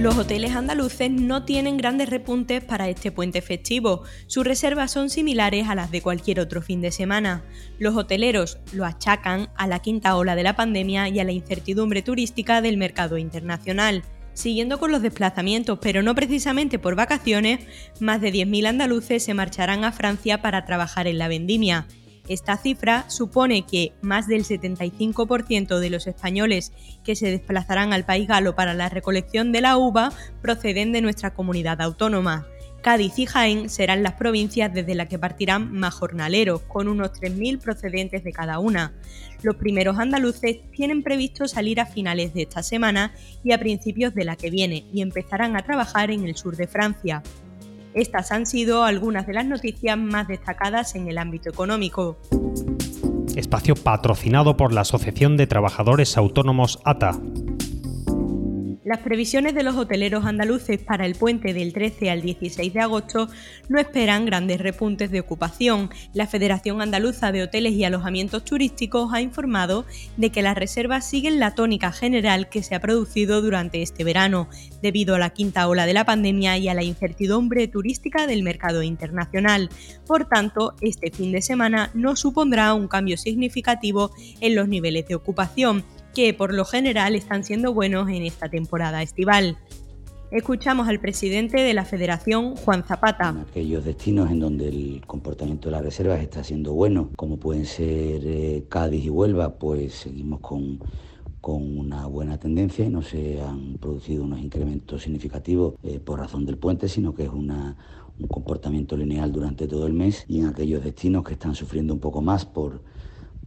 Los hoteles andaluces no tienen grandes repuntes para este puente festivo. Sus reservas son similares a las de cualquier otro fin de semana. Los hoteleros lo achacan a la quinta ola de la pandemia y a la incertidumbre turística del mercado internacional. Siguiendo con los desplazamientos, pero no precisamente por vacaciones, más de 10.000 andaluces se marcharán a Francia para trabajar en la vendimia. Esta cifra supone que más del 75% de los españoles que se desplazarán al país galo para la recolección de la uva proceden de nuestra comunidad autónoma. Cádiz y Jaén serán las provincias desde las que partirán más jornaleros, con unos 3.000 procedentes de cada una. Los primeros andaluces tienen previsto salir a finales de esta semana y a principios de la que viene y empezarán a trabajar en el sur de Francia. Estas han sido algunas de las noticias más destacadas en el ámbito económico. Espacio patrocinado por la Asociación de Trabajadores Autónomos ATA. Las previsiones de los hoteleros andaluces para el puente del 13 al 16 de agosto no esperan grandes repuntes de ocupación. La Federación Andaluza de Hoteles y Alojamientos Turísticos ha informado de que las reservas siguen la tónica general que se ha producido durante este verano, debido a la quinta ola de la pandemia y a la incertidumbre turística del mercado internacional. Por tanto, este fin de semana no supondrá un cambio significativo en los niveles de ocupación que por lo general están siendo buenos en esta temporada estival. Escuchamos al presidente de la Federación, Juan Zapata. aquellos destinos en donde el comportamiento de las reservas está siendo bueno, como pueden ser eh, Cádiz y Huelva, pues seguimos con, con una buena tendencia y no se han producido unos incrementos significativos eh, por razón del puente, sino que es una, un comportamiento lineal durante todo el mes y en aquellos destinos que están sufriendo un poco más por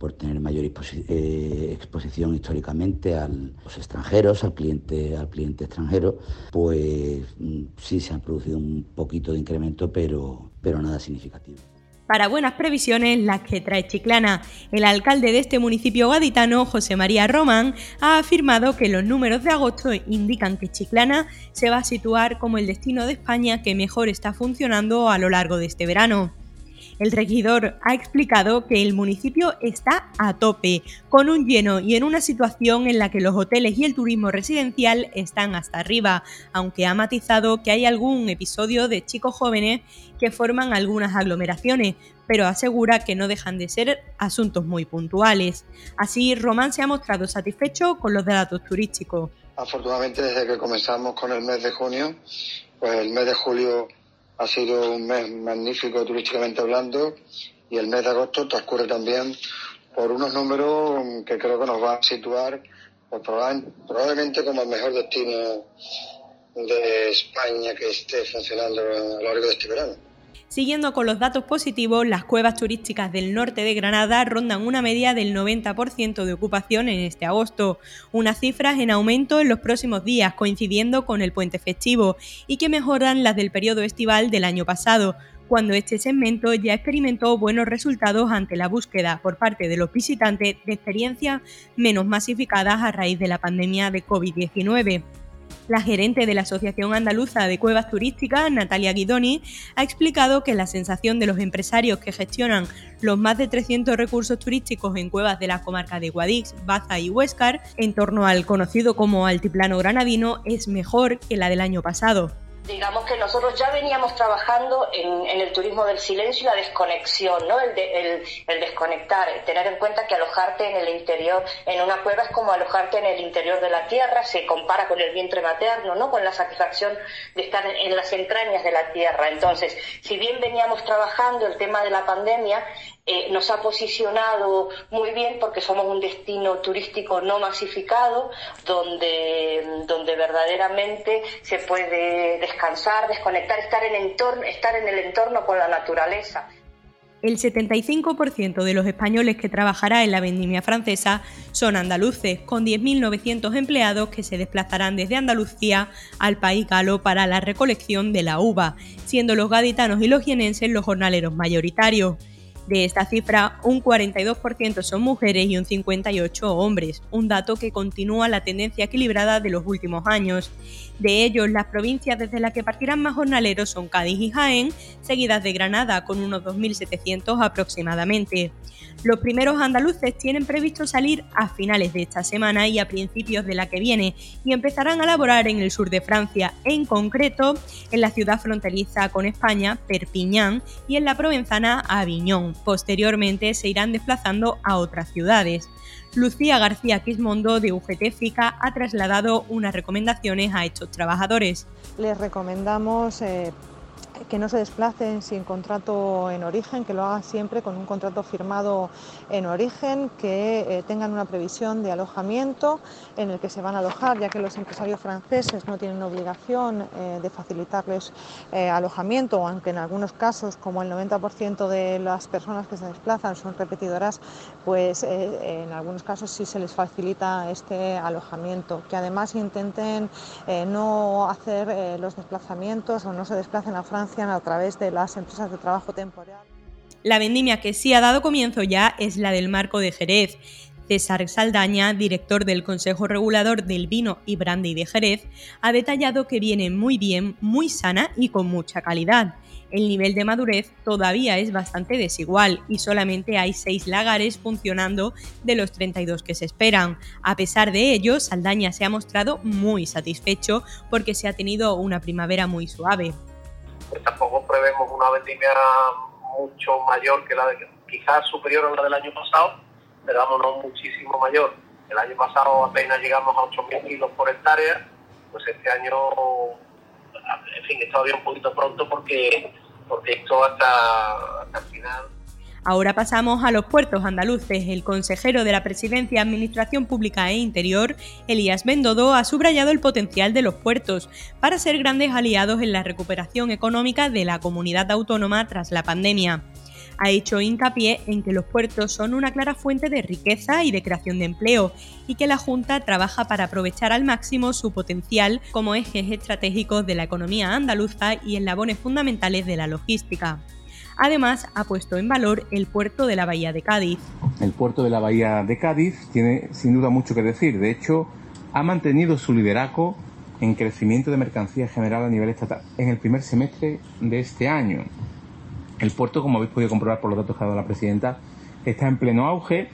por tener mayor eh, exposición históricamente a los extranjeros, al cliente, al cliente extranjero, pues mm, sí se han producido un poquito de incremento, pero, pero nada significativo. Para buenas previsiones, las que trae Chiclana. El alcalde de este municipio gaditano, José María Román, ha afirmado que los números de agosto indican que Chiclana se va a situar como el destino de España que mejor está funcionando a lo largo de este verano. El regidor ha explicado que el municipio está a tope, con un lleno y en una situación en la que los hoteles y el turismo residencial están hasta arriba, aunque ha matizado que hay algún episodio de chicos jóvenes que forman algunas aglomeraciones, pero asegura que no dejan de ser asuntos muy puntuales. Así, Román se ha mostrado satisfecho con los datos turísticos. Afortunadamente, desde que comenzamos con el mes de junio, pues el mes de julio ha sido un mes magnífico turísticamente hablando y el mes de agosto transcurre también por unos números que creo que nos va a situar pues, probablemente como el mejor destino de España que esté funcionando a lo largo de este verano. Siguiendo con los datos positivos, las cuevas turísticas del norte de Granada rondan una media del 90% de ocupación en este agosto, unas cifras en aumento en los próximos días coincidiendo con el puente festivo y que mejoran las del periodo estival del año pasado, cuando este segmento ya experimentó buenos resultados ante la búsqueda por parte de los visitantes de experiencias menos masificadas a raíz de la pandemia de COVID-19. La gerente de la Asociación Andaluza de Cuevas Turísticas, Natalia Guidoni, ha explicado que la sensación de los empresarios que gestionan los más de 300 recursos turísticos en cuevas de la comarca de Guadix, Baza y Huéscar, en torno al conocido como altiplano granadino, es mejor que la del año pasado digamos que nosotros ya veníamos trabajando en, el turismo del silencio y la desconexión, ¿no? El, el, desconectar, tener en cuenta que alojarte en el interior, en una cueva es como alojarte en el interior de la tierra, se compara con el vientre materno, ¿no? Con la satisfacción de estar en las entrañas de la tierra. Entonces, si bien veníamos trabajando el tema de la pandemia, eh, nos ha posicionado muy bien porque somos un destino turístico no masificado donde, donde verdaderamente se puede descansar, desconectar, estar en, entorno, estar en el entorno con la naturaleza. El 75% de los españoles que trabajará en la vendimia francesa son andaluces, con 10.900 empleados que se desplazarán desde Andalucía al país galo para la recolección de la uva, siendo los gaditanos y los jienenses los jornaleros mayoritarios. De esta cifra, un 42% son mujeres y un 58% hombres, un dato que continúa la tendencia equilibrada de los últimos años. De ellos, las provincias desde las que partirán más jornaleros son Cádiz y Jaén, seguidas de Granada con unos 2.700 aproximadamente. Los primeros andaluces tienen previsto salir a finales de esta semana y a principios de la que viene y empezarán a laborar en el sur de Francia, en concreto en la ciudad fronteriza con España, Perpiñán, y en la provenzana Aviñón. Posteriormente se irán desplazando a otras ciudades. Lucía García Quismondo de UGT FICA ha trasladado unas recomendaciones a estos trabajadores. Les recomendamos eh, que no se desplacen sin contrato en origen, que lo hagan siempre con un contrato firmado en origen, que eh, tengan una previsión de alojamiento en el que se van a alojar, ya que los empresarios franceses no tienen obligación eh, de facilitarles eh, alojamiento, aunque en algunos casos, como el 90% de las personas que se desplazan son repetidoras, pues en algunos casos sí se les facilita este alojamiento. Que además intenten no hacer los desplazamientos o no se desplacen a Francia a través de las empresas de trabajo temporal. La vendimia que sí ha dado comienzo ya es la del Marco de Jerez. César Saldaña, director del Consejo Regulador del Vino y Brandy de Jerez, ha detallado que viene muy bien, muy sana y con mucha calidad. El nivel de madurez todavía es bastante desigual y solamente hay 6 lagares funcionando de los 32 que se esperan. A pesar de ello, Saldaña se ha mostrado muy satisfecho porque se ha tenido una primavera muy suave tampoco prevemos una vendimia mucho mayor que la de quizás superior a la del año pasado, pero vamos, no muchísimo mayor. El año pasado apenas llegamos a 8.000 kilos por hectárea, pues este año, en fin, es todavía un poquito pronto porque, porque esto hasta, hasta el final Ahora pasamos a los puertos andaluces. El consejero de la Presidencia, Administración Pública e Interior, Elías Bendodo, ha subrayado el potencial de los puertos para ser grandes aliados en la recuperación económica de la comunidad autónoma tras la pandemia. Ha hecho hincapié en que los puertos son una clara fuente de riqueza y de creación de empleo y que la Junta trabaja para aprovechar al máximo su potencial como ejes estratégicos de la economía andaluza y en labones fundamentales de la logística. Además, ha puesto en valor el puerto de la Bahía de Cádiz. El puerto de la Bahía de Cádiz tiene sin duda mucho que decir. De hecho, ha mantenido su liderazgo en crecimiento de mercancía general a nivel estatal en el primer semestre de este año. El puerto, como habéis podido comprobar por los datos que ha dado la presidenta, está en pleno auge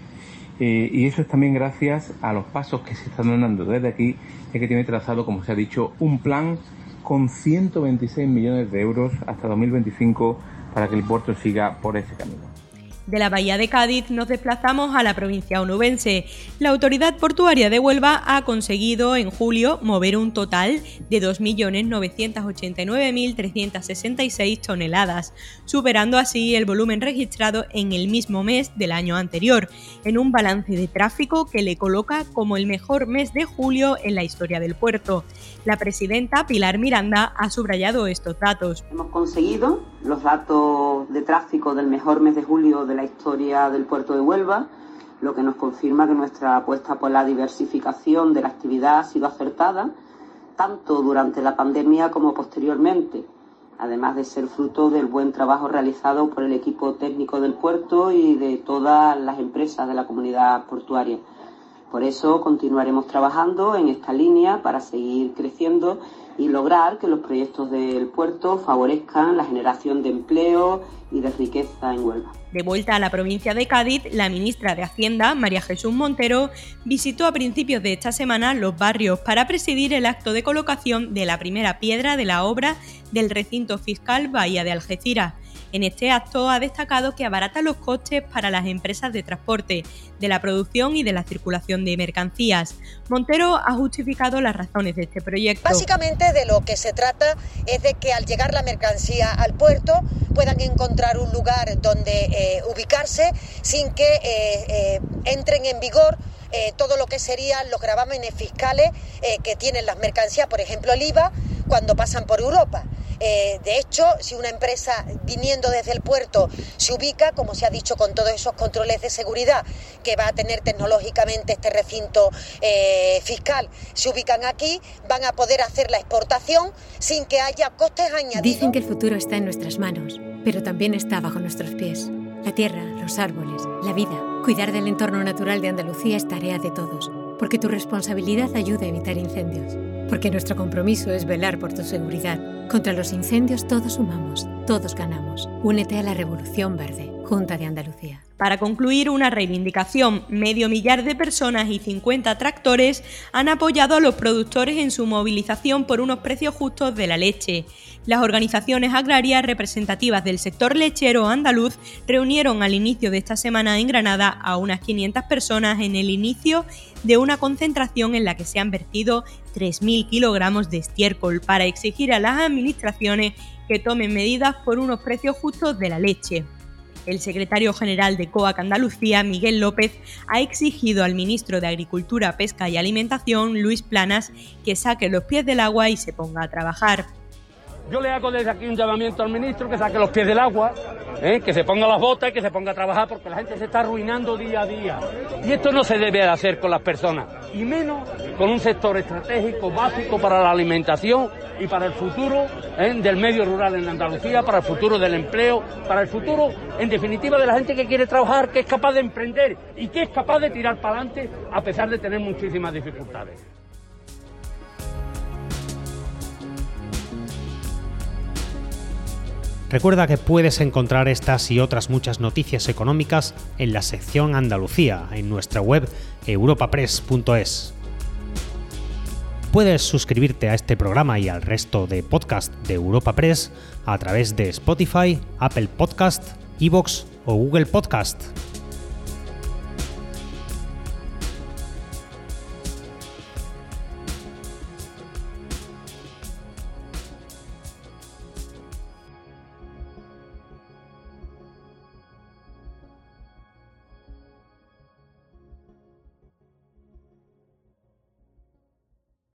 eh, y eso es también gracias a los pasos que se están dando desde aquí, es que tiene trazado, como se ha dicho, un plan con 126 millones de euros hasta 2025 para que el puerto siga por ese camino. De la Bahía de Cádiz nos desplazamos a la provincia onubense. La Autoridad Portuaria de Huelva ha conseguido en julio mover un total de 2.989.366 toneladas, superando así el volumen registrado en el mismo mes del año anterior, en un balance de tráfico que le coloca como el mejor mes de julio en la historia del puerto. La presidenta Pilar Miranda ha subrayado estos datos. Hemos conseguido los datos de tráfico del mejor mes de julio de la historia del puerto de Huelva, lo que nos confirma que nuestra apuesta por la diversificación de la actividad ha sido acertada, tanto durante la pandemia como posteriormente, además de ser fruto del buen trabajo realizado por el equipo técnico del puerto y de todas las empresas de la comunidad portuaria. Por eso continuaremos trabajando en esta línea para seguir creciendo y lograr que los proyectos del puerto favorezcan la generación de empleo y de riqueza en Huelva. De vuelta a la provincia de Cádiz, la ministra de Hacienda, María Jesús Montero, visitó a principios de esta semana los barrios para presidir el acto de colocación de la primera piedra de la obra del recinto fiscal Bahía de Algeciras en este acto ha destacado que abarata los costes para las empresas de transporte, de la producción y de la circulación de mercancías. Montero ha justificado las razones de este proyecto. Básicamente de lo que se trata es de que al llegar la mercancía al puerto puedan encontrar un lugar donde eh, ubicarse sin que eh, eh, entren en vigor todo lo que serían los gravámenes fiscales que tienen las mercancías, por ejemplo el IVA, cuando pasan por Europa. Eh, de hecho, si una empresa viniendo desde el puerto se ubica, como se ha dicho, con todos esos controles de seguridad que va a tener tecnológicamente este recinto eh, fiscal, se ubican aquí, van a poder hacer la exportación sin que haya costes añadidos. Dicen que el futuro está en nuestras manos, pero también está bajo nuestros pies. La tierra, los árboles, la vida. Cuidar del entorno natural de Andalucía es tarea de todos, porque tu responsabilidad ayuda a evitar incendios, porque nuestro compromiso es velar por tu seguridad. Contra los incendios todos sumamos, todos ganamos. Únete a la Revolución Verde, Junta de Andalucía. Para concluir una reivindicación, medio millar de personas y 50 tractores han apoyado a los productores en su movilización por unos precios justos de la leche. Las organizaciones agrarias representativas del sector lechero andaluz reunieron al inicio de esta semana en Granada a unas 500 personas en el inicio de una concentración en la que se han vertido 3.000 kilogramos de estiércol para exigir a las administraciones que tomen medidas por unos precios justos de la leche. El secretario general de COAC Andalucía, Miguel López, ha exigido al ministro de Agricultura, Pesca y Alimentación, Luis Planas, que saque los pies del agua y se ponga a trabajar. Yo le hago desde aquí un llamamiento al ministro que saque los pies del agua, ¿eh? que se ponga las botas y que se ponga a trabajar porque la gente se está arruinando día a día. Y esto no se debe hacer con las personas, y menos con un sector estratégico básico para la alimentación y para el futuro ¿eh? del medio rural en Andalucía, para el futuro del empleo, para el futuro, en definitiva, de la gente que quiere trabajar, que es capaz de emprender y que es capaz de tirar para adelante a pesar de tener muchísimas dificultades. Recuerda que puedes encontrar estas y otras muchas noticias económicas en la sección Andalucía en nuestra web europapress.es. Puedes suscribirte a este programa y al resto de podcast de Europa Press a través de Spotify, Apple Podcast, Evox o Google Podcast.